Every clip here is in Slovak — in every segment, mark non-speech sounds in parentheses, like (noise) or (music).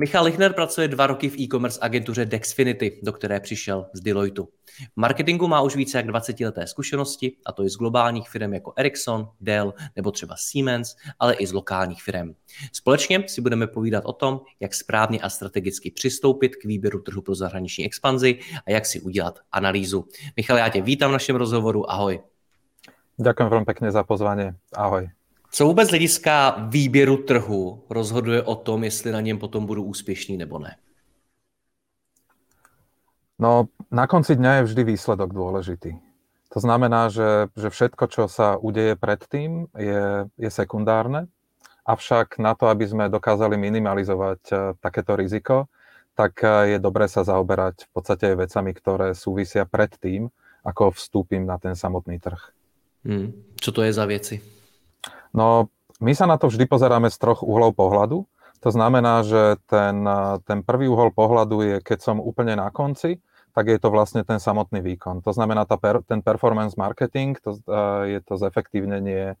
Michal Lichner pracuje dva roky v e-commerce agentuře Dexfinity, do které přišel z Deloitu. V marketingu má už více jak 20 leté zkušenosti, a to i z globálních firm jako Ericsson, Dell nebo třeba Siemens, ale i z lokálních firm. Společně si budeme povídat o tom, jak správně a strategicky přistoupit k výběru trhu pro zahraniční expanzi a jak si udělat analýzu. Michal, já tě vítám v našem rozhovoru. Ahoj. Ďakujem veľmi pekne za pozvanie. Ahoj. Co vůbec hlediska výběru trhu rozhoduje o tom, jestli na něm potom budu úspěšný nebo ne? No, na konci dňa je vždy výsledok dôležitý. To znamená, že, že všetko, čo sa udeje predtým, je, je sekundárne. Avšak na to, aby sme dokázali minimalizovať uh, takéto riziko, tak uh, je dobré sa zaoberať v podstate vecami, ktoré súvisia pred tým, ako vstúpim na ten samotný trh. Hmm. Co to je za věci? No, my sa na to vždy pozeráme z troch uhlov pohľadu. To znamená, že ten, ten prvý uhol pohľadu je, keď som úplne na konci, tak je to vlastne ten samotný výkon. To znamená tá per, ten performance marketing, to, je to zefektívnenie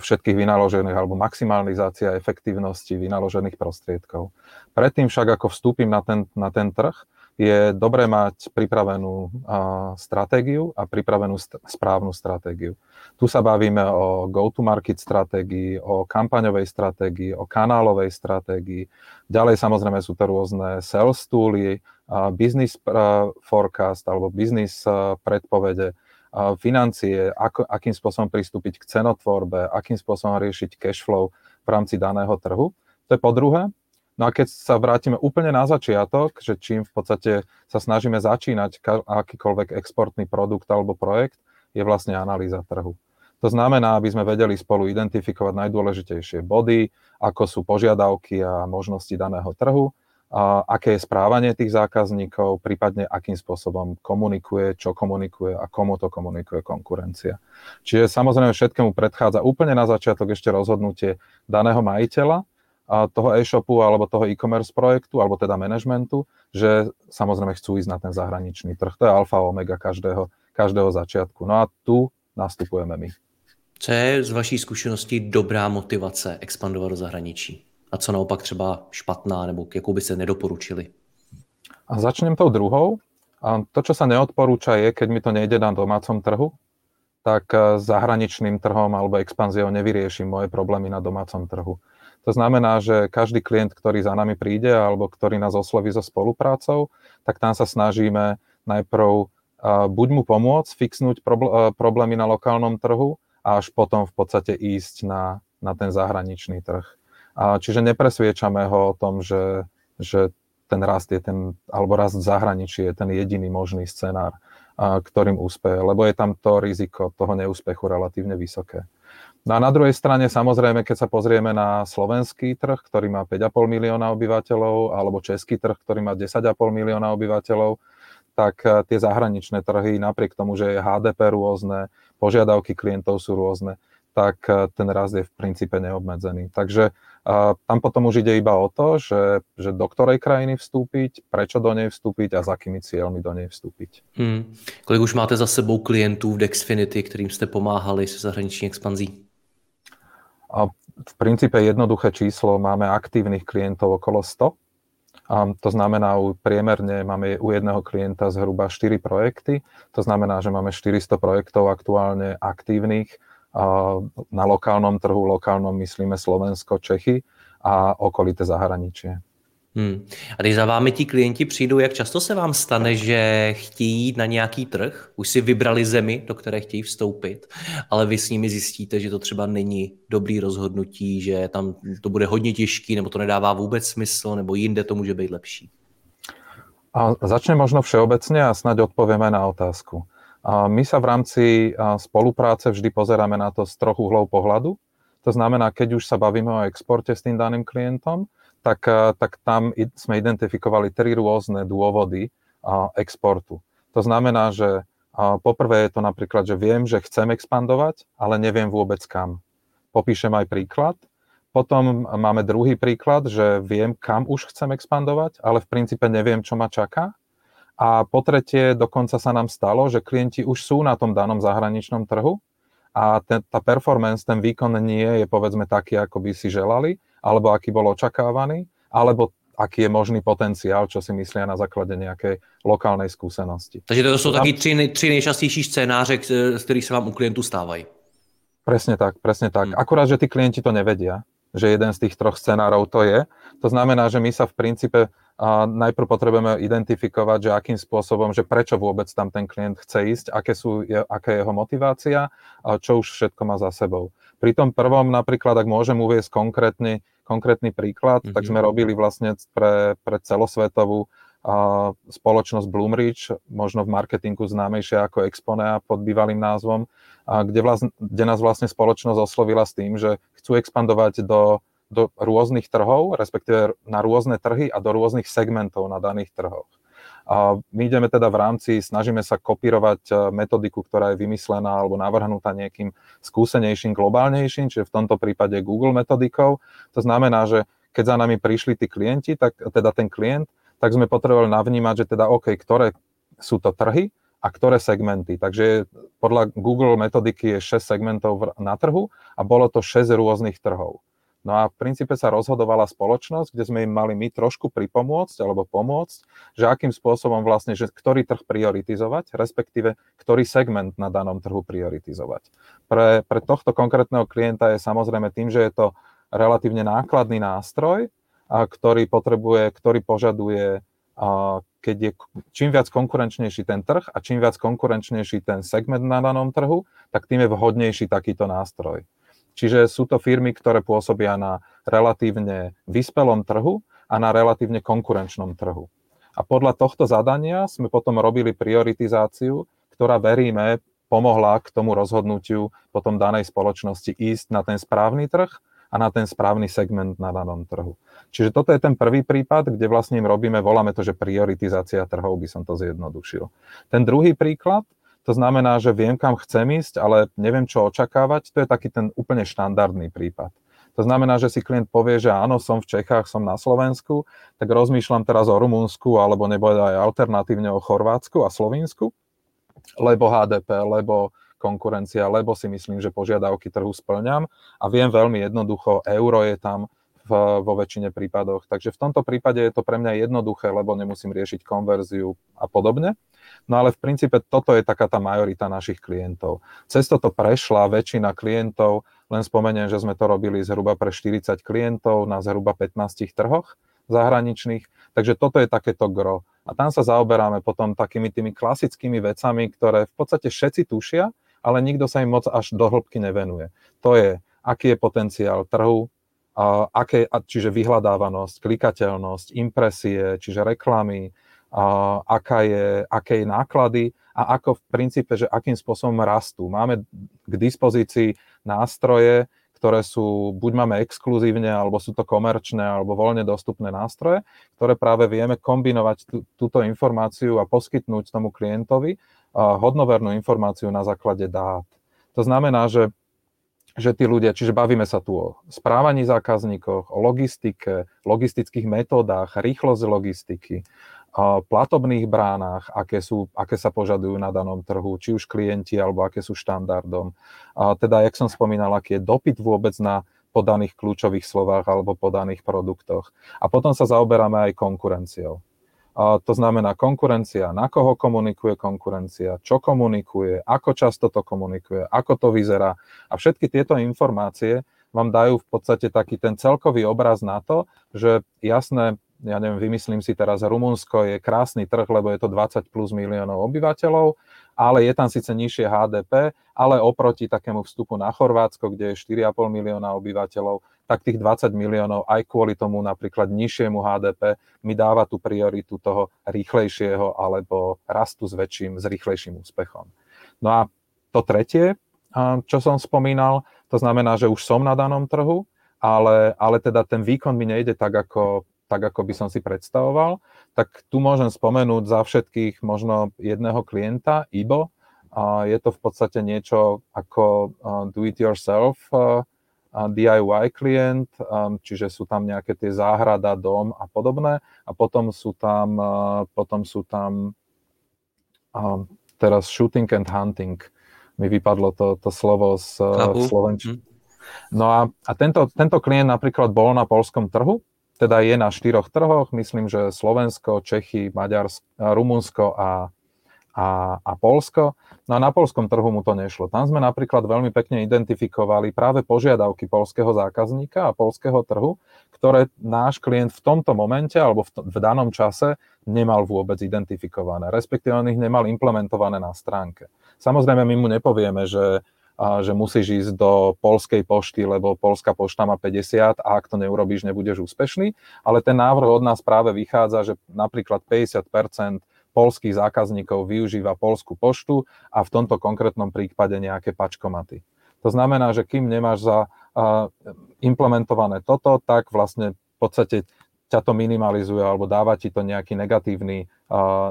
všetkých vynaložených alebo maximalizácia efektívnosti vynaložených prostriedkov. Predtým však, ako vstúpim na ten, na ten trh, je dobré mať pripravenú stratégiu a pripravenú správnu stratégiu. Tu sa bavíme o go-to-market stratégii, o kampaňovej stratégii, o kanálovej stratégii. Ďalej samozrejme sú to rôzne sales tooly, business forecast alebo business predpovede, financie, ako, akým spôsobom pristúpiť k cenotvorbe, akým spôsobom riešiť cash flow v rámci daného trhu. To je po druhé. No a keď sa vrátime úplne na začiatok, že čím v podstate sa snažíme začínať akýkoľvek exportný produkt alebo projekt, je vlastne analýza trhu. To znamená, aby sme vedeli spolu identifikovať najdôležitejšie body, ako sú požiadavky a možnosti daného trhu, a aké je správanie tých zákazníkov, prípadne akým spôsobom komunikuje, čo komunikuje a komu to komunikuje konkurencia. Čiže samozrejme všetkému predchádza úplne na začiatok ešte rozhodnutie daného majiteľa, toho e-shopu alebo toho e-commerce projektu, alebo teda manažmentu, že samozrejme chcú ísť na ten zahraničný trh. To je alfa omega každého, každého začiatku. No a tu nastupujeme my. Co je z vaší zkušenosti dobrá motivace expandovat do zahraničí? A co naopak třeba špatná, nebo jakou byste nedoporučili? A začnem tou druhou. A to, čo sa neodporúča, je, keď mi to nejde na domácom trhu, tak eh, zahraničným trhom alebo expanziou nevyriešim moje problémy na domácom trhu. To znamená, že každý klient, ktorý za nami príde alebo ktorý nás osloví so spoluprácou, tak tam sa snažíme najprv buď mu pomôcť fixnúť problémy na lokálnom trhu a až potom v podstate ísť na, na ten zahraničný trh. Čiže nepresviečame ho o tom, že, že ten rast je ten, alebo rast v zahraničí je ten jediný možný scenár, ktorým úspeje, lebo je tam to riziko toho neúspechu relatívne vysoké. No a na druhej strane, samozrejme, keď sa pozrieme na slovenský trh, ktorý má 5,5 milióna obyvateľov, alebo český trh, ktorý má 10,5 milióna obyvateľov, tak eh, tie zahraničné trhy, napriek tomu, že je HDP rôzne, požiadavky klientov sú rôzne, tak eh, ten rast je v princípe neobmedzený. Takže eh, tam potom už ide iba o to, že, že do ktorej krajiny vstúpiť, prečo do nej vstúpiť a s akými cieľmi do nej vstúpiť. Hmm. Kolik už máte za sebou klientů v Dexfinity, kterým jste pomáhali se zahraniční expanzí? V princípe jednoduché číslo, máme aktívnych klientov okolo 100. A to znamená, u, priemerne máme u jedného klienta zhruba 4 projekty. To znamená, že máme 400 projektov aktuálne aktívnych na lokálnom trhu, lokálnom myslíme Slovensko, Čechy a okolité zahraničie. Hmm. A když za vámi ti klienti přijdou, jak často se vám stane, že chtějí jít na nějaký trh, už si vybrali zemi, do které chtějí vstoupit, ale vy s nimi zjistíte, že to třeba není dobrý rozhodnutí, že tam to bude hodně těžký, nebo to nedává vůbec smysl, nebo jinde to může být lepší? A začne možno všeobecne a snáď odpovieme na otázku. A my sa v rámci spolupráce vždy pozeráme na to z troch uhlov pohľadu. To znamená, keď už sa bavíme o exporte s tým daným klientom, tak, tak tam sme identifikovali tri rôzne dôvody exportu. To znamená, že poprvé je to napríklad, že viem, že chcem expandovať, ale neviem vôbec kam. Popíšem aj príklad. Potom máme druhý príklad, že viem, kam už chcem expandovať, ale v princípe neviem, čo ma čaká. A po tretie, dokonca sa nám stalo, že klienti už sú na tom danom zahraničnom trhu a ten, tá performance, ten výkon nie je povedzme taký, ako by si želali, alebo aký bol očakávaný, alebo aký je možný potenciál, čo si myslia na základe nejakej lokálnej skúsenosti. Takže to sú takí tři, tři nejčastější scénáře, z ktorých sa vám u klientu stávajú. Presne tak, presne tak. Hmm. Akurát, že tí klienti to nevedia že jeden z tých troch scenárov to je. To znamená, že my sa v princípe a najprv potrebujeme identifikovať, že akým spôsobom, že prečo vôbec tam ten klient chce ísť, aké sú, je, aká je jeho motivácia a čo už všetko má za sebou. Pri tom prvom napríklad, ak môžem uviesť konkrétny, konkrétny príklad, mm-hmm. tak mhm. sme robili vlastne pre, pre celosvetovú a spoločnosť Bloomreach, možno v marketingu známejšia ako Exponea pod bývalým názvom, a kde, vlast, kde nás vlastne spoločnosť oslovila s tým, že chcú expandovať do, do rôznych trhov, respektíve na rôzne trhy a do rôznych segmentov na daných trhoch. A my ideme teda v rámci, snažíme sa kopírovať e, metodiku, ktorá je vymyslená alebo navrhnutá nejakým skúsenejším, globálnejším, čiže v tomto prípade Google metodikou. To znamená, že keď za nami prišli tí klienti, tak teda ten klient, tak sme potrebovali navnímať, že teda OK, ktoré sú to trhy a ktoré segmenty. Takže podľa Google metodiky je 6 segmentov na trhu a bolo to 6 rôznych trhov. No a v princípe sa rozhodovala spoločnosť, kde sme im mali my trošku pripomôcť alebo pomôcť, že akým spôsobom vlastne, že ktorý trh prioritizovať, respektíve ktorý segment na danom trhu prioritizovať. Pre, pre tohto konkrétneho klienta je samozrejme tým, že je to relatívne nákladný nástroj, a ktorý potrebuje, ktorý požaduje, a keď je čím viac konkurenčnejší ten trh a čím viac konkurenčnejší ten segment na danom trhu, tak tým je vhodnejší takýto nástroj. Čiže sú to firmy, ktoré pôsobia na relatívne vyspelom trhu a na relatívne konkurenčnom trhu. A podľa tohto zadania sme potom robili prioritizáciu, ktorá veríme pomohla k tomu rozhodnutiu potom danej spoločnosti ísť na ten správny trh a na ten správny segment na danom trhu. Čiže toto je ten prvý prípad, kde vlastne im robíme, voláme to, že prioritizácia trhov, by som to zjednodušil. Ten druhý príklad, to znamená, že viem, kam chcem ísť, ale neviem, čo očakávať, to je taký ten úplne štandardný prípad. To znamená, že si klient povie, že áno, som v Čechách, som na Slovensku, tak rozmýšľam teraz o Rumunsku, alebo nebo aj alternatívne o Chorvátsku a Slovensku, lebo HDP, lebo konkurencia, lebo si myslím, že požiadavky trhu splňam a viem veľmi jednoducho, euro je tam v, vo väčšine prípadoch. Takže v tomto prípade je to pre mňa jednoduché, lebo nemusím riešiť konverziu a podobne. No ale v princípe toto je taká tá majorita našich klientov. Cez toto prešla väčšina klientov, len spomeniem, že sme to robili zhruba pre 40 klientov na zhruba 15 trhoch zahraničných, takže toto je takéto gro. A tam sa zaoberáme potom takými tými klasickými vecami, ktoré v podstate všetci tušia, ale nikto sa im moc až do hĺbky nevenuje. To je, aký je potenciál trhu, a aké, čiže vyhľadávanosť, klikateľnosť, impresie, čiže reklamy, a aká je, aké je náklady a ako v princípe, že akým spôsobom rastú. Máme k dispozícii nástroje, ktoré sú, buď máme exkluzívne, alebo sú to komerčné, alebo voľne dostupné nástroje, ktoré práve vieme kombinovať tú, túto informáciu a poskytnúť tomu klientovi hodnovernú informáciu na základe dát. To znamená, že, že tí ľudia, čiže bavíme sa tu o správaní zákazníkov, o logistike, logistických metódach, rýchlosť logistiky, platobných bránach, aké, sú, aké sa požadujú na danom trhu, či už klienti, alebo aké sú štandardom. A teda, jak som spomínal, aký je dopyt vôbec na podaných kľúčových slovách alebo podaných produktoch. A potom sa zaoberáme aj konkurenciou. To znamená konkurencia, na koho komunikuje konkurencia, čo komunikuje, ako často to komunikuje, ako to vyzerá. A všetky tieto informácie vám dajú v podstate taký ten celkový obraz na to, že jasné, ja neviem, vymyslím si teraz, Rumunsko je krásny trh, lebo je to 20 plus miliónov obyvateľov, ale je tam síce nižšie HDP, ale oproti takému vstupu na Chorvátsko, kde je 4,5 milióna obyvateľov, tak tých 20 miliónov aj kvôli tomu napríklad nižšiemu HDP mi dáva tú prioritu toho rýchlejšieho alebo rastu s väčším, s rýchlejším úspechom. No a to tretie, čo som spomínal, to znamená, že už som na danom trhu, ale, ale teda ten výkon mi nejde tak ako, tak, ako by som si predstavoval, tak tu môžem spomenúť za všetkých možno jedného klienta, IBO. Je to v podstate niečo ako do-it-yourself DIY klient, um, čiže sú tam nejaké tie záhrada, dom a podobné. A potom sú tam, uh, potom sú tam um, teraz shooting and hunting. Mi vypadlo to, to slovo z Slovenčiny. Hm. No a, a tento, tento klient napríklad bol na polskom trhu, teda je na štyroch trhoch, myslím, že Slovensko, Čechy, Maďarsko, Rumunsko a a, a Polsko. No a na polskom trhu mu to nešlo. Tam sme napríklad veľmi pekne identifikovali práve požiadavky polského zákazníka a polského trhu, ktoré náš klient v tomto momente alebo v, v danom čase nemal vôbec identifikované, respektíve on ich nemal implementované na stránke. Samozrejme, my mu nepovieme, že a že musíš ísť do polskej pošty, lebo polská pošta má 50 a ak to neurobíš, nebudeš úspešný. Ale ten návrh od nás práve vychádza, že napríklad 50 polských zákazníkov využíva polskú poštu a v tomto konkrétnom prípade nejaké pačkomaty. To znamená, že kým nemáš za implementované toto, tak vlastne v podstate ťa to minimalizuje alebo dáva ti to nejaký negatívny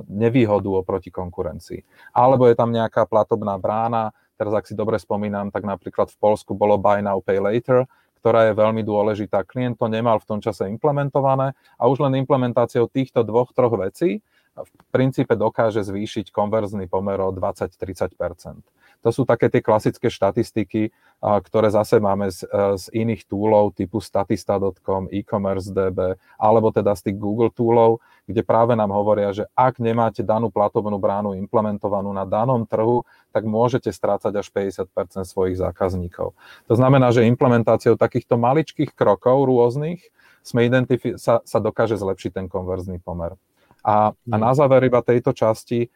nevýhodu oproti konkurencii. Alebo je tam nejaká platobná brána, teraz ak si dobre spomínam, tak napríklad v Polsku bolo Buy Now, Pay Later, ktorá je veľmi dôležitá. Klient to nemal v tom čase implementované a už len implementáciou týchto dvoch, troch vecí v princípe dokáže zvýšiť konverzný pomer o 20-30% To sú také tie klasické štatistiky, ktoré zase máme z, e, z iných túlov typu statista.com, e-commerce DB, alebo teda z tých Google túlov, kde práve nám hovoria, že ak nemáte danú platobnú bránu implementovanú na danom trhu, tak môžete strácať až 50% svojich zákazníkov. To znamená, že implementáciou takýchto maličkých krokov rôznych sme identifi- sa, sa dokáže zlepšiť ten konverzný pomer. A, a na záver iba tejto časti,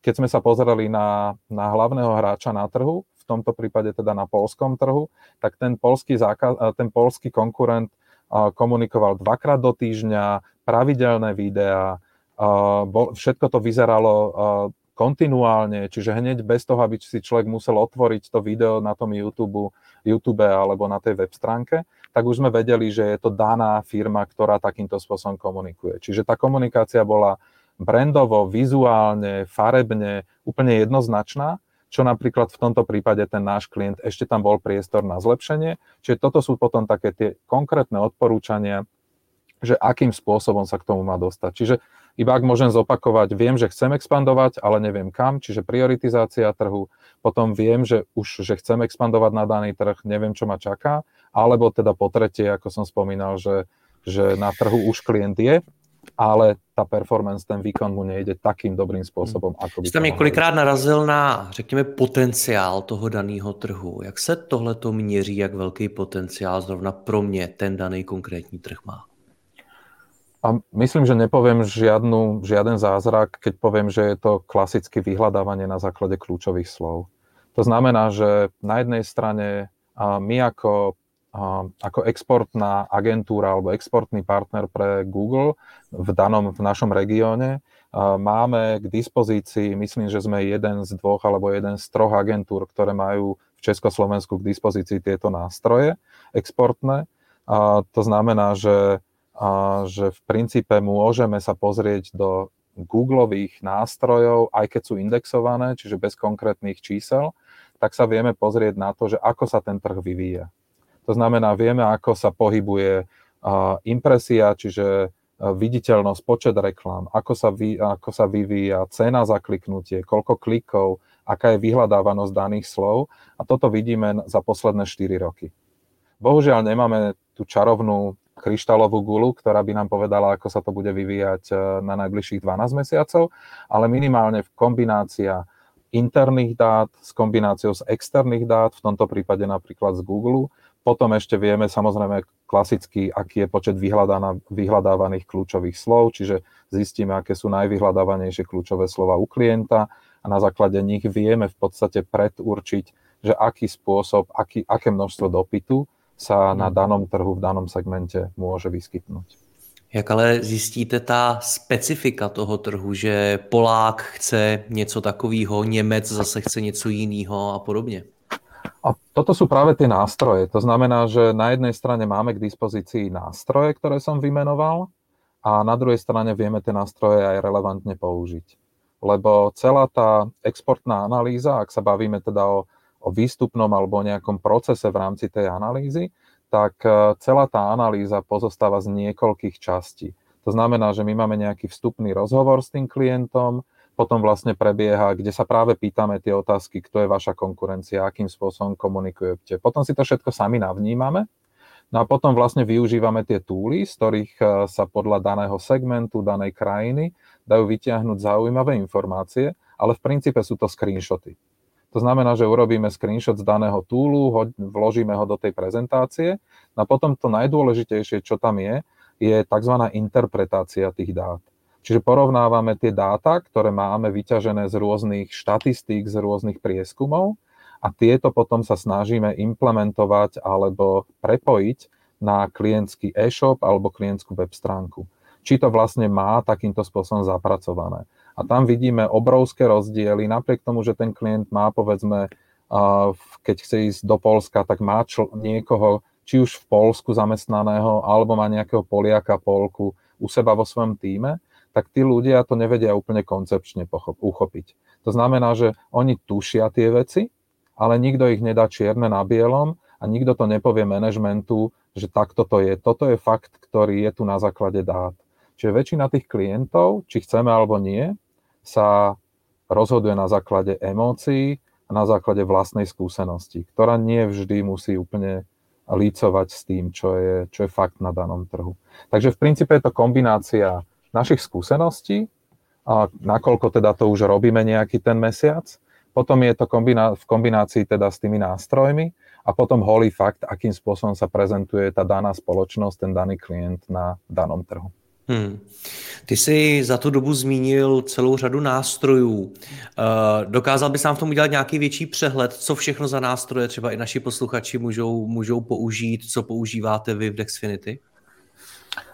keď sme sa pozerali na, na hlavného hráča na trhu, v tomto prípade teda na polskom trhu, tak ten polský, zákaz, ten polský konkurent komunikoval dvakrát do týždňa, pravidelné videá, všetko to vyzeralo kontinuálne, čiže hneď bez toho, aby si človek musel otvoriť to video na tom YouTube, YouTube alebo na tej web stránke, tak už sme vedeli, že je to daná firma, ktorá takýmto spôsobom komunikuje. Čiže tá komunikácia bola brandovo, vizuálne, farebne úplne jednoznačná, čo napríklad v tomto prípade ten náš klient ešte tam bol priestor na zlepšenie. Čiže toto sú potom také tie konkrétne odporúčania, že akým spôsobom sa k tomu má dostať. Čiže iba ak môžem zopakovať, viem, že chcem expandovať, ale neviem kam, čiže prioritizácia trhu, potom viem, že už že chcem expandovať na daný trh, neviem, čo ma čaká, alebo teda po tretie, ako som spomínal, že, že na trhu už klient je, ale ta performance, ten výkon mu nejde takým dobrým způsobem, ako by tam několikrát narazil na, řekněme, potenciál toho daného trhu. Jak se tohle to měří, jak velký potenciál zrovna pro mě ten daný konkrétní trh má? A myslím, že nepoviem žiadnu, žiaden zázrak, keď poviem, že je to klasické vyhľadávanie na základe kľúčových slov. To znamená, že na jednej strane my ako, ako exportná agentúra alebo exportný partner pre Google v danom, v našom regióne máme k dispozícii, myslím, že sme jeden z dvoch alebo jeden z troch agentúr, ktoré majú v Československu k dispozícii tieto nástroje exportné. A to znamená, že a že v princípe môžeme sa pozrieť do Googleových nástrojov, aj keď sú indexované, čiže bez konkrétnych čísel, tak sa vieme pozrieť na to, že ako sa ten trh vyvíja. To znamená, vieme, ako sa pohybuje impresia, čiže viditeľnosť, počet reklám, ako sa, vy, ako sa vyvíja cena za kliknutie, koľko klikov, aká je vyhľadávanosť daných slov a toto vidíme za posledné 4 roky. Bohužiaľ nemáme tú čarovnú kryštálovú gulu, ktorá by nám povedala, ako sa to bude vyvíjať e, na najbližších 12 mesiacov, ale minimálne kombinácia interných dát s kombináciou z externých dát, v tomto prípade napríklad z Google, Potom ešte vieme samozrejme klasicky, aký je počet vyhľadávaných kľúčových slov, čiže zistíme, aké sú najvyhľadávanejšie kľúčové slova u klienta a na základe nich vieme v podstate predurčiť, že aký spôsob, aký, aké množstvo dopytu sa na mhm. danom trhu, v danom segmente môže vyskytnúť. Jak ale zjistíte ta specifika toho trhu, že Polák chce něco takového, Němec zase chce něco jiného a podobně? A toto sú práve tie nástroje. To znamená, že na jednej strane máme k dispozícii nástroje, ktoré som vymenoval, a na druhej strane vieme tie nástroje aj relevantne použiť. Lebo celá tá exportná analýza, ak sa bavíme teda o, o výstupnom alebo o nejakom procese v rámci tej analýzy, tak e, celá tá analýza pozostáva z niekoľkých častí. To znamená, že my máme nejaký vstupný rozhovor s tým klientom, potom vlastne prebieha, kde sa práve pýtame tie otázky, kto je vaša konkurencia, akým spôsobom komunikujete. Potom si to všetko sami navnímame. No a potom vlastne využívame tie túly, z ktorých e, sa podľa daného segmentu, danej krajiny dajú vytiahnuť zaujímavé informácie, ale v princípe sú to screenshoty. To znamená, že urobíme screenshot z daného túlu, vložíme ho do tej prezentácie no a potom to najdôležitejšie, čo tam je, je tzv. interpretácia tých dát. Čiže porovnávame tie dáta, ktoré máme vyťažené z rôznych štatistík, z rôznych prieskumov a tieto potom sa snažíme implementovať alebo prepojiť na klientský e-shop alebo klientskú web stránku. Či to vlastne má takýmto spôsobom zapracované. A tam vidíme obrovské rozdiely, napriek tomu, že ten klient má, povedzme, keď chce ísť do Polska, tak má čl- niekoho, či už v Polsku zamestnaného, alebo má nejakého Poliaka, Polku u seba vo svojom týme, tak tí ľudia to nevedia úplne koncepčne uchopiť. To znamená, že oni tušia tie veci, ale nikto ich nedá čierne na bielom a nikto to nepovie manažmentu, že takto to je. Toto je fakt, ktorý je tu na základe dát. Čiže väčšina tých klientov, či chceme alebo nie, sa rozhoduje na základe emócií a na základe vlastnej skúsenosti, ktorá nie vždy musí úplne lícovať s tým, čo je, čo je fakt na danom trhu. Takže v princípe je to kombinácia našich skúseností, a nakoľko teda to už robíme nejaký ten mesiac, potom je to kombiná- v kombinácii teda s tými nástrojmi a potom holý fakt, akým spôsobom sa prezentuje tá daná spoločnosť, ten daný klient na danom trhu. Hmm. Ty jsi za tu dobu zmínil celou řadu nástrojů. Uh, dokázal bys nám v tom udělat nějaký větší přehled, co všechno za nástroje třeba i naši posluchači můžou, můžou použít, co používáte vy v Dexfinity?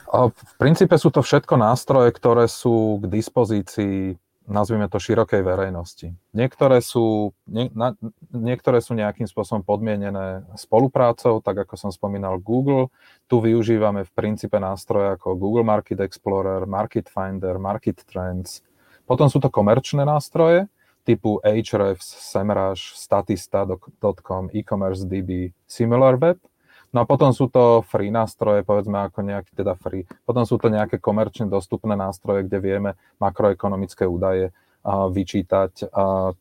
V princípe sú to všetko nástroje, ktoré sú k dispozícii, nazvime to, širokej verejnosti. Niektoré sú, nie, na, niektoré sú nejakým spôsobom podmienené spoluprácou, tak ako som spomínal Google. Tu využívame v princípe nástroje ako Google Market Explorer, Market Finder, Market Trends. Potom sú to komerčné nástroje typu Ahrefs, Semrush, Statista.com, e-commerce DB, SimilarWeb – No a potom sú to free nástroje, povedzme ako nejaký teda free. Potom sú to nejaké komerčne dostupné nástroje, kde vieme makroekonomické údaje vyčítať,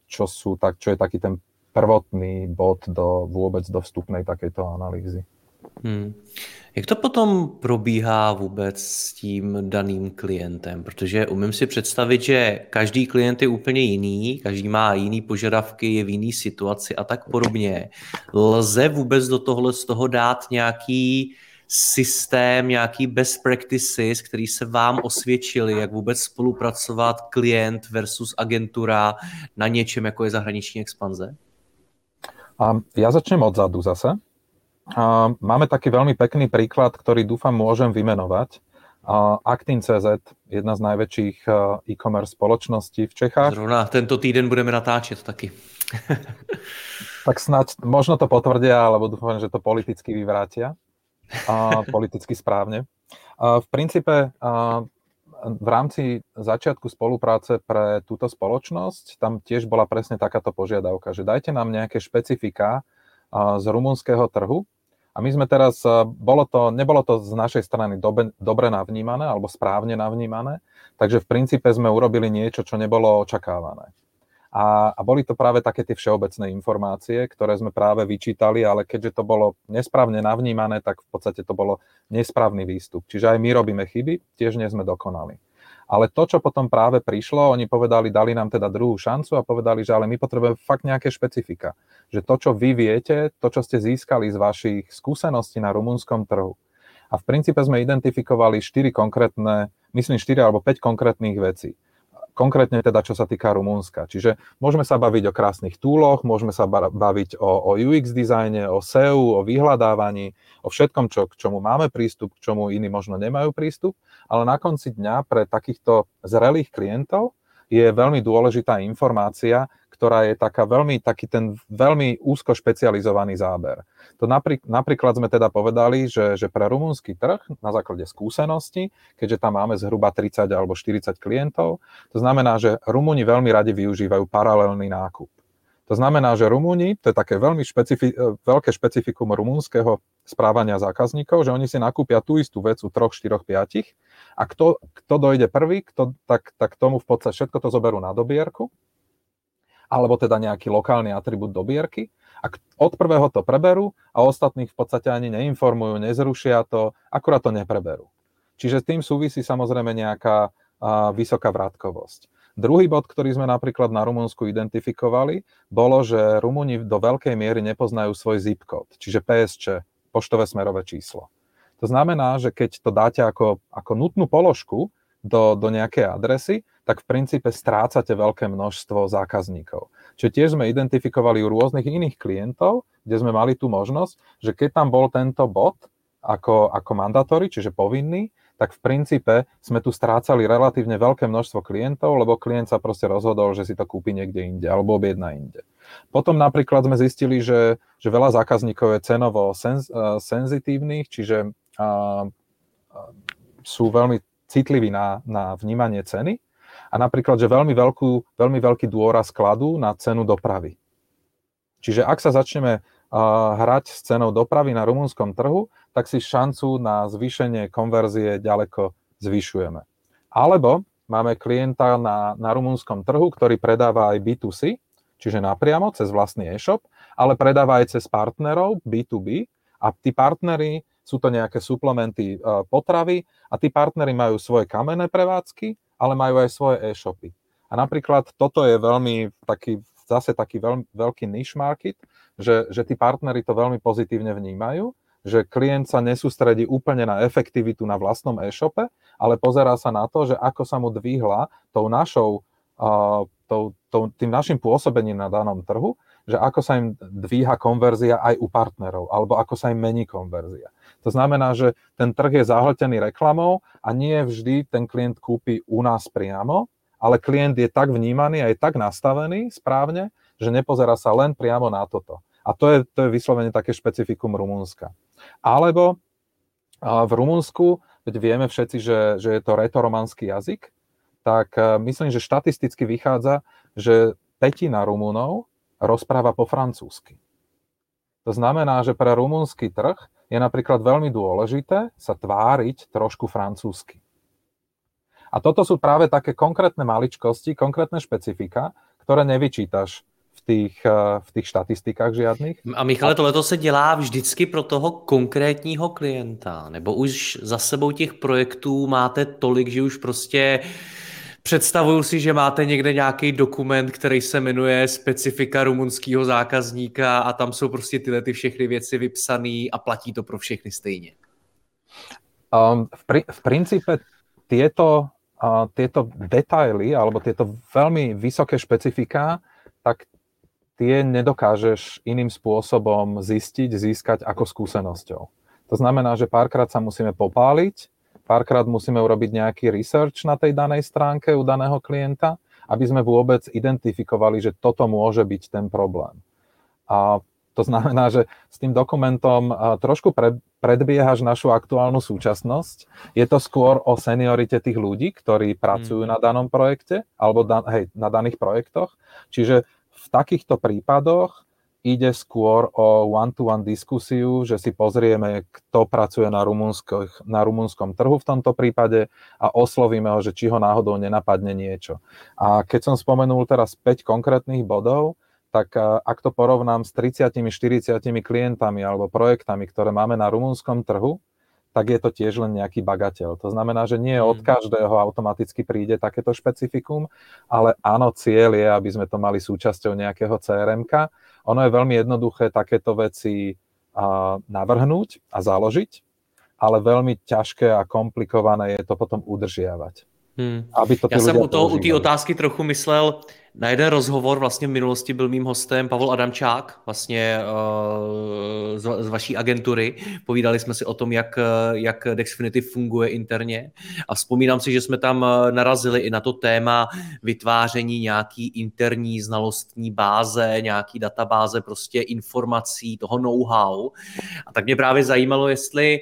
čo, sú, tak, čo je taký ten prvotný bod do, vůbec do vstupnej takejto analýzy. Hmm. Jak to potom probíhá vůbec s tím daným klientem? Protože umím si představit, že každý klient je úplně jiný, každý má jiný požadavky, je v jiný situaci a tak podobně. Lze vůbec do tohle z toho dát nějaký systém, nějaký best practices, který se vám osvědčili, jak vůbec spolupracovat klient versus agentura na něčem, jako je zahraniční expanze? A ja začnem odzadu zase. Máme taký veľmi pekný príklad, ktorý dúfam môžem vymenovať. Actin.cz, jedna z najväčších e-commerce spoločností v Čechách. Zrovna tento týden budeme natáčet taky. (laughs) tak snať možno to potvrdia, alebo dúfam, že to politicky vyvrátia. A, politicky správne. A v princípe a, v rámci začiatku spolupráce pre túto spoločnosť tam tiež bola presne takáto požiadavka, že dajte nám nejaké špecifika z rumunského trhu, a my sme teraz, eh, bolo to, nebolo to z našej strany dobe, dobre navnímané alebo správne navnímané, takže v princípe sme urobili niečo, čo nebolo očakávané. A, a boli to práve také tie všeobecné informácie, ktoré sme práve vyčítali, ale keďže to bolo nesprávne navnímané, tak v podstate to bolo nesprávny výstup. Čiže aj my robíme chyby, tiež nie sme dokonali. Ale to, čo potom práve prišlo, oni povedali, dali nám teda druhú šancu a povedali, že ale my potrebujeme fakt nejaké špecifika. Že to, čo vy viete, to, čo ste získali z vašich skúseností na rumunskom trhu. A v princípe sme identifikovali 4 konkrétne, myslím 4 alebo 5 konkrétnych vecí konkrétne teda čo sa týka Rumúnska. Čiže môžeme sa baviť o krásnych túloch, môžeme sa baviť o, o UX dizajne, o SEO, o vyhľadávaní, o všetkom, čo, k čomu máme prístup, k čomu iní možno nemajú prístup, ale na konci dňa pre takýchto zrelých klientov je veľmi dôležitá informácia, ktorá je taká veľmi, taký ten veľmi úzko špecializovaný záber. To napríklad, napríklad sme teda povedali, že, že pre rumúnsky trh na základe skúsenosti, keďže tam máme zhruba 30 alebo 40 klientov, to znamená, že Rumúni veľmi radi využívajú paralelný nákup. To znamená, že Rumúni, to je také veľmi špecifi- veľké špecifikum rumúnskeho správania zákazníkov, že oni si nakúpia tú istú vec u 3, 4, 5 a kto, kto dojde prvý, kto, tak, tak tomu v podstate všetko to zoberú na dobierku alebo teda nejaký lokálny atribút dobierky a od prvého to preberú a ostatných v podstate ani neinformujú, nezrušia to, akurát to nepreberú. Čiže s tým súvisí samozrejme nejaká vysoká vrátkovosť. Druhý bod, ktorý sme napríklad na Rumunsku identifikovali, bolo, že Rumúni do veľkej miery nepoznajú svoj zip kód, čiže PSČ, poštové smerové číslo. To znamená, že keď to dáte ako, ako nutnú položku do, do nejakej adresy, tak v princípe strácate veľké množstvo zákazníkov. Čiže tiež sme identifikovali u rôznych iných klientov, kde sme mali tú možnosť, že keď tam bol tento bod ako, ako mandatóri, čiže povinný, tak v princípe sme tu strácali relatívne veľké množstvo klientov, lebo klient sa proste rozhodol, že si to kúpi niekde inde alebo objedná inde. Potom napríklad sme zistili, že, že veľa zákazníkov je cenovo senz, uh, senzitívnych, čiže uh, sú veľmi citliví na, na vnímanie ceny a napríklad, že veľmi, veľkú, veľmi veľký dôraz kladú na cenu dopravy. Čiže ak sa začneme hrať s cenou dopravy na rumunskom trhu, tak si šancu na zvýšenie konverzie ďaleko zvyšujeme. Alebo máme klienta na, na rumunskom trhu, ktorý predáva aj B2C, čiže napriamo cez vlastný e-shop, ale predáva aj cez partnerov B2B a tí partnery sú to nejaké suplementy potravy a tí partnery majú svoje kamenné prevádzky ale majú aj svoje e-shopy. A napríklad toto je veľmi taký, zase taký veľmi veľký niche market, že, že tí partnery to veľmi pozitívne vnímajú, že klient sa nesústredí úplne na efektivitu na vlastnom e-shope, ale pozerá sa na to, že ako sa mu dvihla tou našou, uh, tou, tou, tým našim pôsobením na danom trhu, že ako sa im dvíha konverzia aj u partnerov, alebo ako sa im mení konverzia. To znamená, že ten trh je zahltený reklamou a nie vždy ten klient kúpi u nás priamo, ale klient je tak vnímaný a je tak nastavený správne, že nepozerá sa len priamo na toto. A to je, to je vyslovene také špecifikum Rumunska. Alebo v Rumunsku, veď vieme všetci, že, že je to retoromanský jazyk, tak e, myslím, že štatisticky vychádza, že petina Rumunov rozpráva po francúzsky. To znamená, že pre rumunský trh je napríklad veľmi dôležité sa tváriť trošku francúzsky. A toto sú práve také konkrétne maličkosti, konkrétne špecifika, ktoré nevyčítaš v těch, eh, v těch štatistikách žiadnych. A Michale, tohle se dělá vždycky pro toho konkrétního klienta, nebo už za sebou těch projektů máte tolik, že už prostě Představuju si, že máte někde nějaký dokument, který se jmenuje specifika rumunského zákazníka a tam jsou prostě tyhle ty všechny věci vypsané a platí to pro všechny stejně. Um, v, pri, v princípe tieto, uh, tieto detaily alebo tieto veľmi vysoké špecifika, tak tie nedokážeš iným spôsobom zistiť, získať ako skúsenosťou. To znamená, že párkrát sa musíme popáliť, párkrát musíme urobiť nejaký research na tej danej stránke u daného klienta, aby sme vôbec identifikovali, že toto môže byť ten problém. A to znamená, že s tým dokumentom trošku predbiehaš našu aktuálnu súčasnosť. Je to skôr o seniorite tých ľudí, ktorí pracujú mm. na danom projekte alebo da, hej, na daných projektoch. Čiže v takýchto prípadoch ide skôr o one-to-one diskusiu, že si pozrieme, kto pracuje na, na rumunskom trhu v tomto prípade a oslovíme ho, že či ho náhodou nenapadne niečo. A keď som spomenul teraz 5 konkrétnych bodov, tak ak to porovnám s 30-40 klientami alebo projektami, ktoré máme na rumunskom trhu, tak je to tiež len nejaký bagateľ. To znamená, že nie od mm. každého automaticky príde takéto špecifikum, ale áno, cieľ je, aby sme to mali súčasťou nejakého crm Ono je veľmi jednoduché takéto veci navrhnúť a založiť, ale veľmi ťažké a komplikované je to potom udržiavať. Hmm. Aby to Já jsem u, toho, u té otázky trochu myslel, na jeden rozhovor vlastně v minulosti byl mým hostem Pavel Adamčák, vlastně uh, z, z vaší agentury. Povídali jsme si o tom, jak, jak Dexfinity funguje interně a vzpomínám si, že jsme tam eh, narazili i na to téma vytváření nějaký interní znalostní báze, nějaký databáze prostě informací, toho know-how. A tak mě právě zajímalo, jestli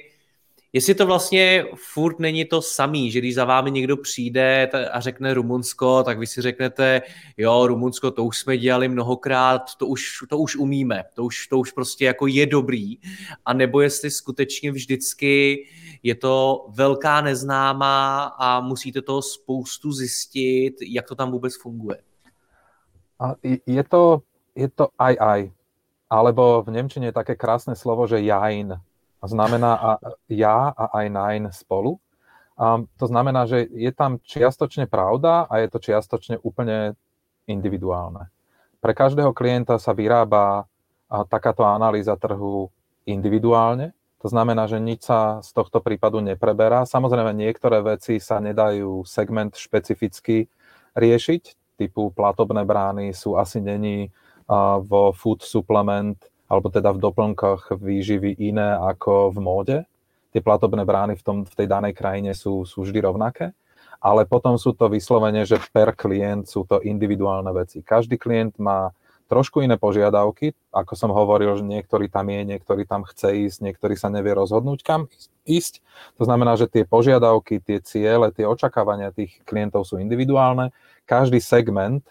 jestli to vlastně furt není to samý, že když za vámi někdo přijde a řekne Rumunsko, tak vy si řeknete, jo, Rumunsko, to už jsme dělali mnohokrát, to už, to už umíme, to už, to už prostě jako je dobrý, a nebo jestli skutečně vždycky je to velká neznámá a musíte toho spoustu zjistit, jak to tam vůbec funguje. A je to, je to aj aj, alebo v Nemčine je také krásne slovo, že jain, znamená a ja a aj nine spolu. A to znamená, že je tam čiastočne pravda a je to čiastočne úplne individuálne. Pre každého klienta sa vyrába takáto analýza trhu individuálne. To znamená, že nič sa z tohto prípadu nepreberá. Samozrejme, niektoré veci sa nedajú segment špecificky riešiť, typu platobné brány sú asi není vo food supplement alebo teda v doplnkoch výživy iné ako v móde. Tie platobné brány v, tom, v tej danej krajine sú, sú vždy rovnaké, ale potom sú to vyslovene, že per klient sú to individuálne veci. Každý klient má trošku iné požiadavky, ako som hovoril, že niektorý tam je, niektorý tam chce ísť, niektorý sa nevie rozhodnúť, kam ísť. To znamená, že tie požiadavky, tie ciele, tie očakávania tých klientov sú individuálne. Každý segment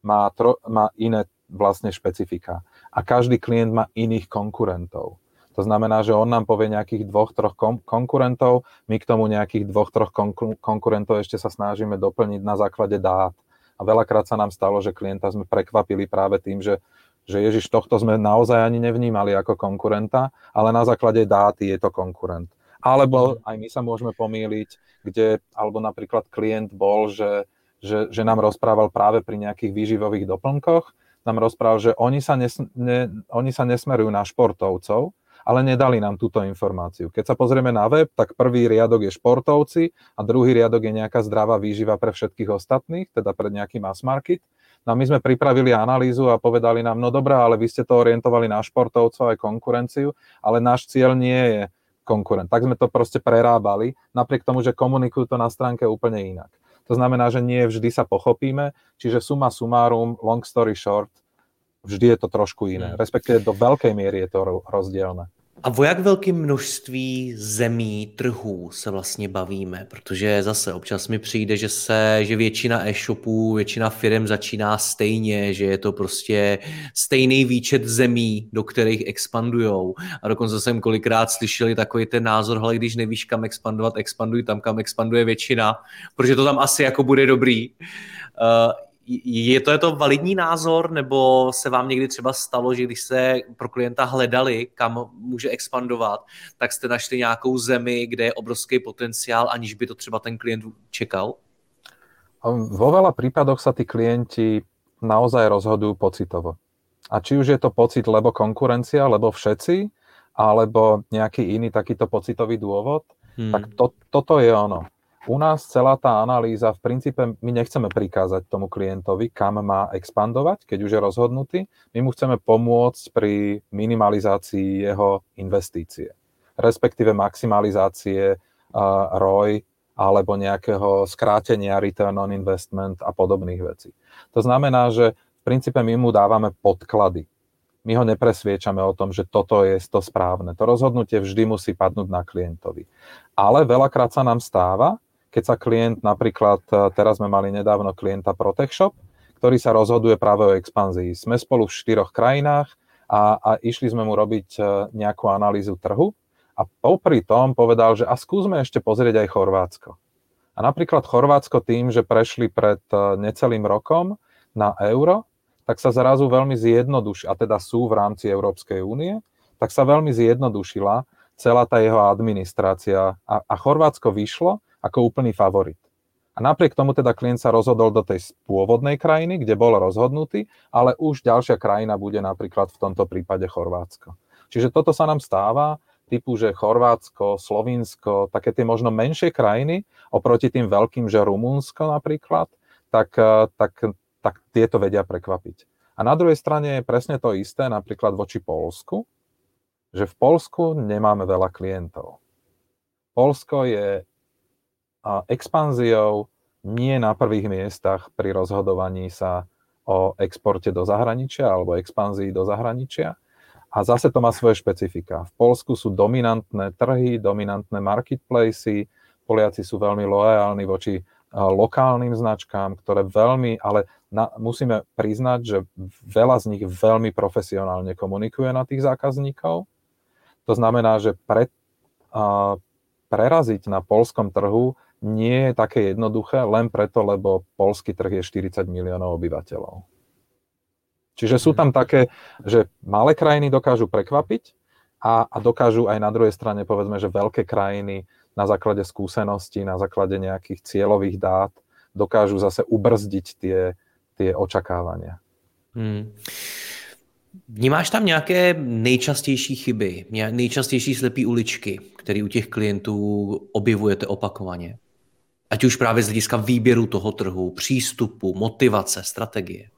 má, tro, má iné vlastne špecifika a každý klient má iných konkurentov. To znamená, že on nám povie nejakých dvoch, troch konkurentov, my k tomu nejakých dvoch, troch konkurentov ešte sa snažíme doplniť na základe dát. A veľakrát sa nám stalo, že klienta sme prekvapili práve tým, že, že Ježiš, tohto sme naozaj ani nevnímali ako konkurenta, ale na základe dát je to konkurent. Alebo aj my sa môžeme pomýliť, kde, alebo napríklad klient bol, že, že, že nám rozprával práve pri nejakých výživových doplnkoch, nám rozprával, že oni sa, nes, ne, oni sa nesmerujú na športovcov, ale nedali nám túto informáciu. Keď sa pozrieme na web, tak prvý riadok je športovci a druhý riadok je nejaká zdravá výživa pre všetkých ostatných, teda pre nejaký mass market. No a my sme pripravili analýzu a povedali nám, no dobré, ale vy ste to orientovali na športovcov aj konkurenciu, ale náš cieľ nie je konkurent. Tak sme to proste prerábali, napriek tomu, že komunikujú to na stránke úplne inak. To znamená, že nie vždy sa pochopíme, čiže suma sumárum, long story short, vždy je to trošku iné. Hmm. Respektíve do veľkej miery je to rozdielne. A o jak velkém množství zemí, trhů se vlastně bavíme? Protože zase občas mi přijde, že se, že většina e-shopů, většina firm začíná stejně, že je to prostě stejný výčet zemí, do kterých expandujou. A dokonce jsem kolikrát slyšeli takový ten názor, ale když nevíš, kam expandovat, expanduj tam, kam expanduje většina, protože to tam asi jako bude dobrý. Uh, je to, je to validní názor, nebo se vám někdy třeba stalo, že když se pro klienta hledali, kam může expandovat, tak jste našli nějakou zemi, kde je obrovský potenciál, aniž by to třeba ten klient čekal? Vo veľa prípadoch sa tí klienti naozaj rozhodujú pocitovo. A či už je to pocit, lebo konkurencia, lebo všetci, alebo nejaký iný takýto pocitový dôvod, hmm. tak to, toto je ono u nás celá tá analýza, v princípe my nechceme prikázať tomu klientovi, kam má expandovať, keď už je rozhodnutý. My mu chceme pomôcť pri minimalizácii jeho investície, respektíve maximalizácie uh, ROI alebo nejakého skrátenia return on investment a podobných vecí. To znamená, že v princípe my mu dávame podklady. My ho nepresviečame o tom, že toto je to správne. To rozhodnutie vždy musí padnúť na klientovi. Ale veľakrát sa nám stáva, keď sa klient napríklad, e, teraz sme mali nedávno klienta ProtecShop, ktorý sa rozhoduje práve o expanzii. Sme spolu v štyroch krajinách a, a išli sme mu robiť e, nejakú analýzu trhu a popri tom povedal, že a skúsme ešte pozrieť aj Chorvátsko. A napríklad Chorvátsko tým, že prešli pred e, necelým rokom na euro, tak sa zrazu veľmi zjednodušila, a teda sú v rámci Európskej únie, tak sa veľmi zjednodušila celá tá jeho administrácia a, a Chorvátsko vyšlo ako úplný favorit. A napriek tomu teda klient sa rozhodol do tej pôvodnej krajiny, kde bol rozhodnutý, ale už ďalšia krajina bude napríklad v tomto prípade Chorvátsko. Čiže toto sa nám stáva, typu, že Chorvátsko, Slovinsko, také tie možno menšie krajiny, oproti tým veľkým, že Rumunsko napríklad, tak, eh, tak, tak tieto vedia prekvapiť. A na druhej strane je presne to isté, napríklad voči Polsku, že v Polsku nemáme veľa klientov. Polsko je expanziou nie na prvých miestach pri rozhodovaní sa o exporte do zahraničia alebo expanzii do zahraničia. A zase to má svoje špecifika. V Polsku sú dominantné trhy, dominantné marketplacy, Poliaci sú veľmi loajálni voči lokálnym značkám, ktoré veľmi, ale na, musíme priznať, že veľa z nich veľmi profesionálne komunikuje na tých zákazníkov. To znamená, že pre, a, preraziť na polskom trhu nie je také jednoduché len preto, lebo polský trh je 40 miliónov obyvateľov. Čiže sú tam také, že malé krajiny dokážu prekvapiť a, a dokážu aj na druhej strane, povedzme, že veľké krajiny na základe skúseností, na základe nejakých cieľových dát dokážu zase ubrzdiť tie, tie očakávania. Hmm. Vnímáš tam nějaké nejčastější chyby, nejčastější slepé uličky, které u těch klientů objevujete opakovaně? Ať už právě z hlediska výběru toho trhu, přístupu, motivace, strategie.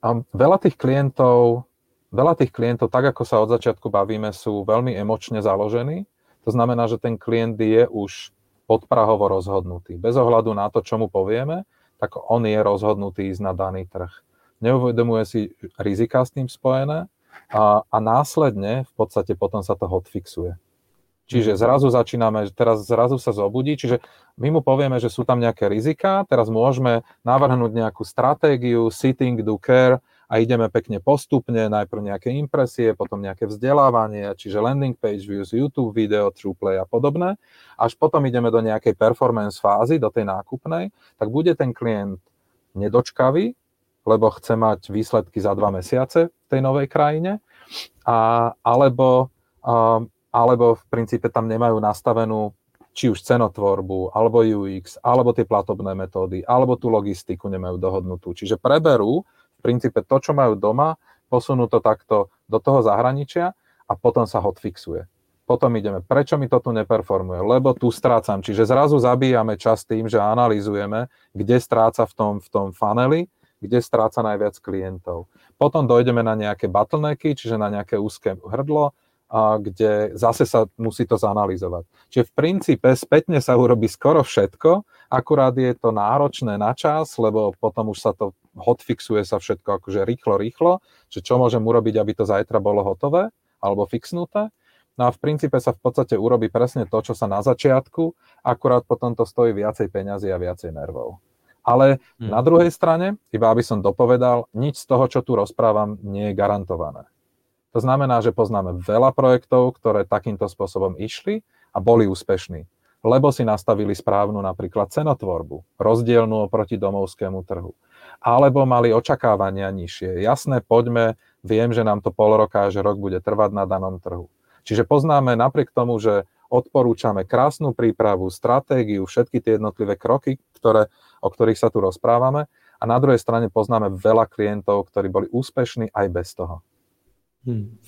A veľa tých klientov, veľa tých klientov, tak ako sa od začiatku bavíme, sú veľmi emočne založení. To znamená, že ten klient je už podprahovo rozhodnutý. Bez ohľadu na to, čo mu povieme, tak on je rozhodnutý ísť na daný trh. Neuvedomuje si rizika s tým spojené a, a následne v podstate potom sa to hotfixuje. Čiže mhm. zrazu začíname, teraz zrazu sa zobudí, čiže my mu povieme, že sú tam nejaké rizika, teraz môžeme navrhnúť nejakú stratégiu, sitting, do care a ideme pekne postupne, najprv nejaké impresie, potom nejaké vzdelávanie, čiže landing page views, YouTube video, TruePlay a podobné. Až potom ideme do nejakej performance fázy, do tej nákupnej, tak bude ten klient nedočkavý, lebo chce mať výsledky za dva mesiace v tej novej krajine, a, alebo um, alebo v princípe tam nemajú nastavenú či už cenotvorbu, alebo UX, alebo tie platobné metódy, alebo tú logistiku nemajú dohodnutú. Čiže preberú v princípe to, čo majú doma, posunú to takto do toho zahraničia a potom sa hotfixuje. Potom ideme, prečo mi to tu neperformuje? Lebo tu strácam. Čiže zrazu zabíjame čas tým, že analizujeme, kde stráca v tom, v tom funneli, kde stráca najviac klientov. Potom dojdeme na nejaké bottlenecky, čiže na nejaké úzke hrdlo, a kde zase sa musí to zanalizovať. Čiže v princípe spätne sa urobí skoro všetko, akurát je to náročné na čas, lebo potom už sa to hotfixuje sa všetko akože rýchlo, rýchlo, že čo môžem urobiť, aby to zajtra bolo hotové alebo fixnuté. No a v princípe sa v podstate urobí presne to, čo sa na začiatku, akurát potom to stojí viacej peňazí a viacej nervov. Ale hmm. na druhej strane, iba aby som dopovedal, nič z toho, čo tu rozprávam, nie je garantované. To znamená, že poznáme veľa projektov, ktoré takýmto spôsobom išli a boli úspešní, lebo si nastavili správnu napríklad cenotvorbu, rozdielnú oproti domovskému trhu. Alebo mali očakávania nižšie. Jasné, poďme, viem, že nám to pol roka že rok bude trvať na danom trhu. Čiže poznáme napriek tomu, že odporúčame krásnu prípravu, stratégiu, všetky tie jednotlivé kroky, ktoré, o ktorých sa tu rozprávame. A na druhej strane poznáme veľa klientov, ktorí boli úspešní aj bez toho. Hmm.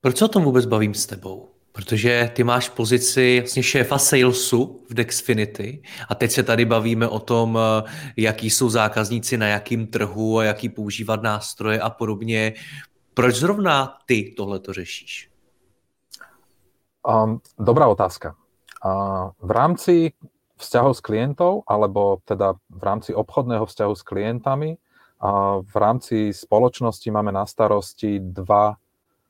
Proč se o tom vůbec bavím s tebou? Protože ty máš pozici vlastně šéfa salesu v Dexfinity a teď se tady bavíme o tom, eh, jaký jsou zákazníci na jakým trhu a jaký používat nástroje a podobně. Proč zrovna ty tohle to řešíš? Um, dobrá otázka. Uh, v rámci vzťahov s klientov, alebo teda v rámci obchodného vzťahu s klientami, v rámci spoločnosti máme na starosti dva,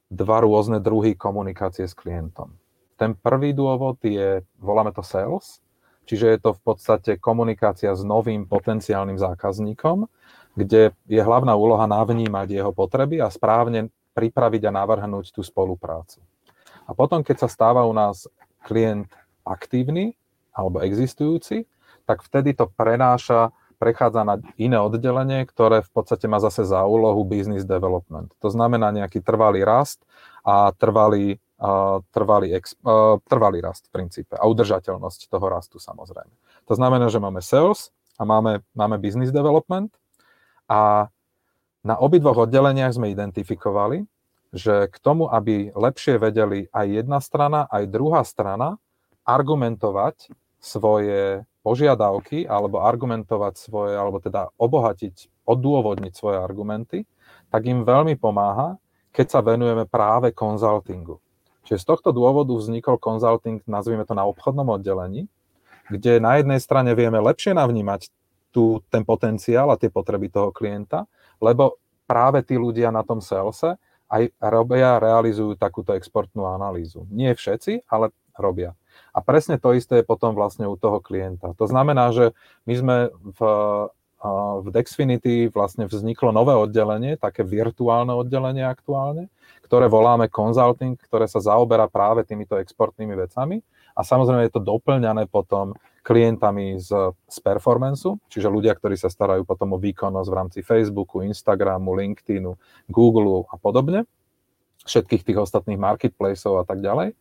dva rôzne druhy komunikácie s klientom. Ten prvý dôvod je, voláme to sales, čiže je to v podstate komunikácia s novým potenciálnym zákazníkom, kde je hlavná úloha navnímať jeho potreby a správne pripraviť a navrhnúť tú spoluprácu. A potom, keď sa stáva u nás klient aktívny alebo existujúci, tak vtedy to prenáša prechádza na iné oddelenie, ktoré v podstate má zase za úlohu business development. To znamená nejaký trvalý rast a trvalý trvalý, ex, trvalý rast v princípe a udržateľnosť toho rastu samozrejme. To znamená, že máme sales a máme, máme business development a na obidvoch oddeleniach sme identifikovali, že k tomu, aby lepšie vedeli aj jedna strana, aj druhá strana argumentovať svoje požiadavky alebo argumentovať svoje, alebo teda obohatiť, odôvodniť svoje argumenty, tak im veľmi pomáha, keď sa venujeme práve konzultingu. Čiže z tohto dôvodu vznikol konzulting, nazvime to na obchodnom oddelení, kde na jednej strane vieme lepšie navnímať tu, ten potenciál a tie potreby toho klienta, lebo práve tí ľudia na tom salese aj robia, realizujú takúto exportnú analýzu. Nie všetci, ale robia. A presne to isté je potom vlastne u toho klienta. To znamená, že my sme v, v Dexfinity vlastne vzniklo nové oddelenie, také virtuálne oddelenie aktuálne, ktoré voláme consulting, ktoré sa zaoberá práve týmito exportnými vecami. A samozrejme je to doplňané potom klientami z, z performanceu, čiže ľudia, ktorí sa starajú potom o výkonnosť v rámci Facebooku, Instagramu, LinkedInu, Google a podobne, všetkých tých ostatných marketplaceov a tak ďalej.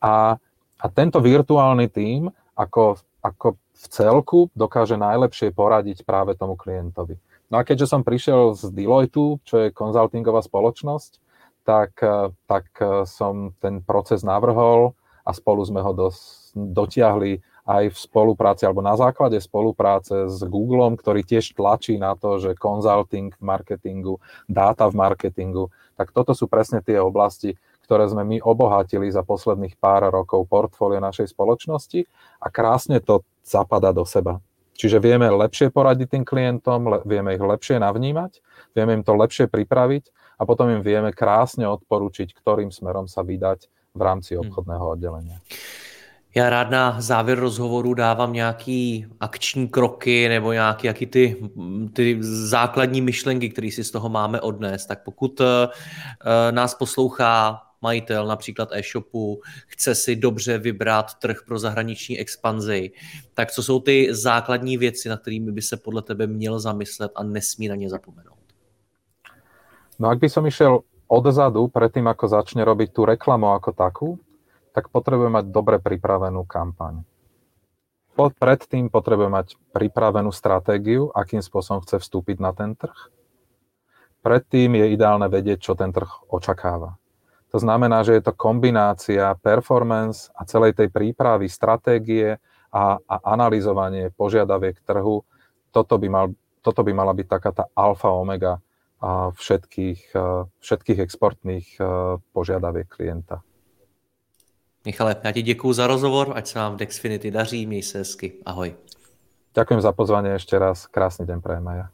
A, a tento virtuálny tím ako, ako v celku dokáže najlepšie poradiť práve tomu klientovi. No a keďže som prišiel z Deloitu, čo je konzultingová spoločnosť, tak, eh, tak eh, som ten proces navrhol a spolu sme ho dos, dotiahli aj v spolupráci alebo na základe spolupráce s Googlem, ktorý tiež tlačí na to, že konzulting v marketingu, dáta v marketingu, tak toto sú presne tie oblasti, ktoré sme my obohatili za posledných pár rokov portfólio našej spoločnosti a krásne to zapadá do seba. Čiže vieme lepšie poradiť tým klientom, vieme ich lepšie navnímať, vieme im to lepšie pripraviť a potom im vieme krásne odporučiť, ktorým smerom sa vydať v rámci hm. obchodného oddelenia. Já rád na závěr rozhovoru dávám nějaký akční kroky nebo nějaké jaký ty, ty základní myšlenky, které si z toho máme odnést. Tak pokud uh, nás poslouchá majitel například e-shopu, chce si dobře vybrat trh pro zahraniční expanzi, tak co jsou ty základní věci, na kterými by se podle tebe měl zamyslet a nesmí na ně zapomenout? No ak by som išiel odzadu, predtým ako začne robiť tú reklamu ako takú, tak potrebuje mať dobre pripravenú kampaň. Predtým potrebuje mať pripravenú stratégiu, akým spôsobom chce vstúpiť na ten trh. Predtým je ideálne vedieť, čo ten trh očakáva. To znamená, že je to kombinácia performance a celej tej prípravy, stratégie a, a analyzovanie požiadaviek trhu. Toto by, mal, toto by mala byť taká tá alfa omega všetkých, všetkých exportných požiadaviek klienta. Michale, já ti děkuji za rozhovor, ať se vám v Dexfinity daří, měj se hezky, ahoj. Ďakujem za pozvanie ešte raz, krásny deň prajem aj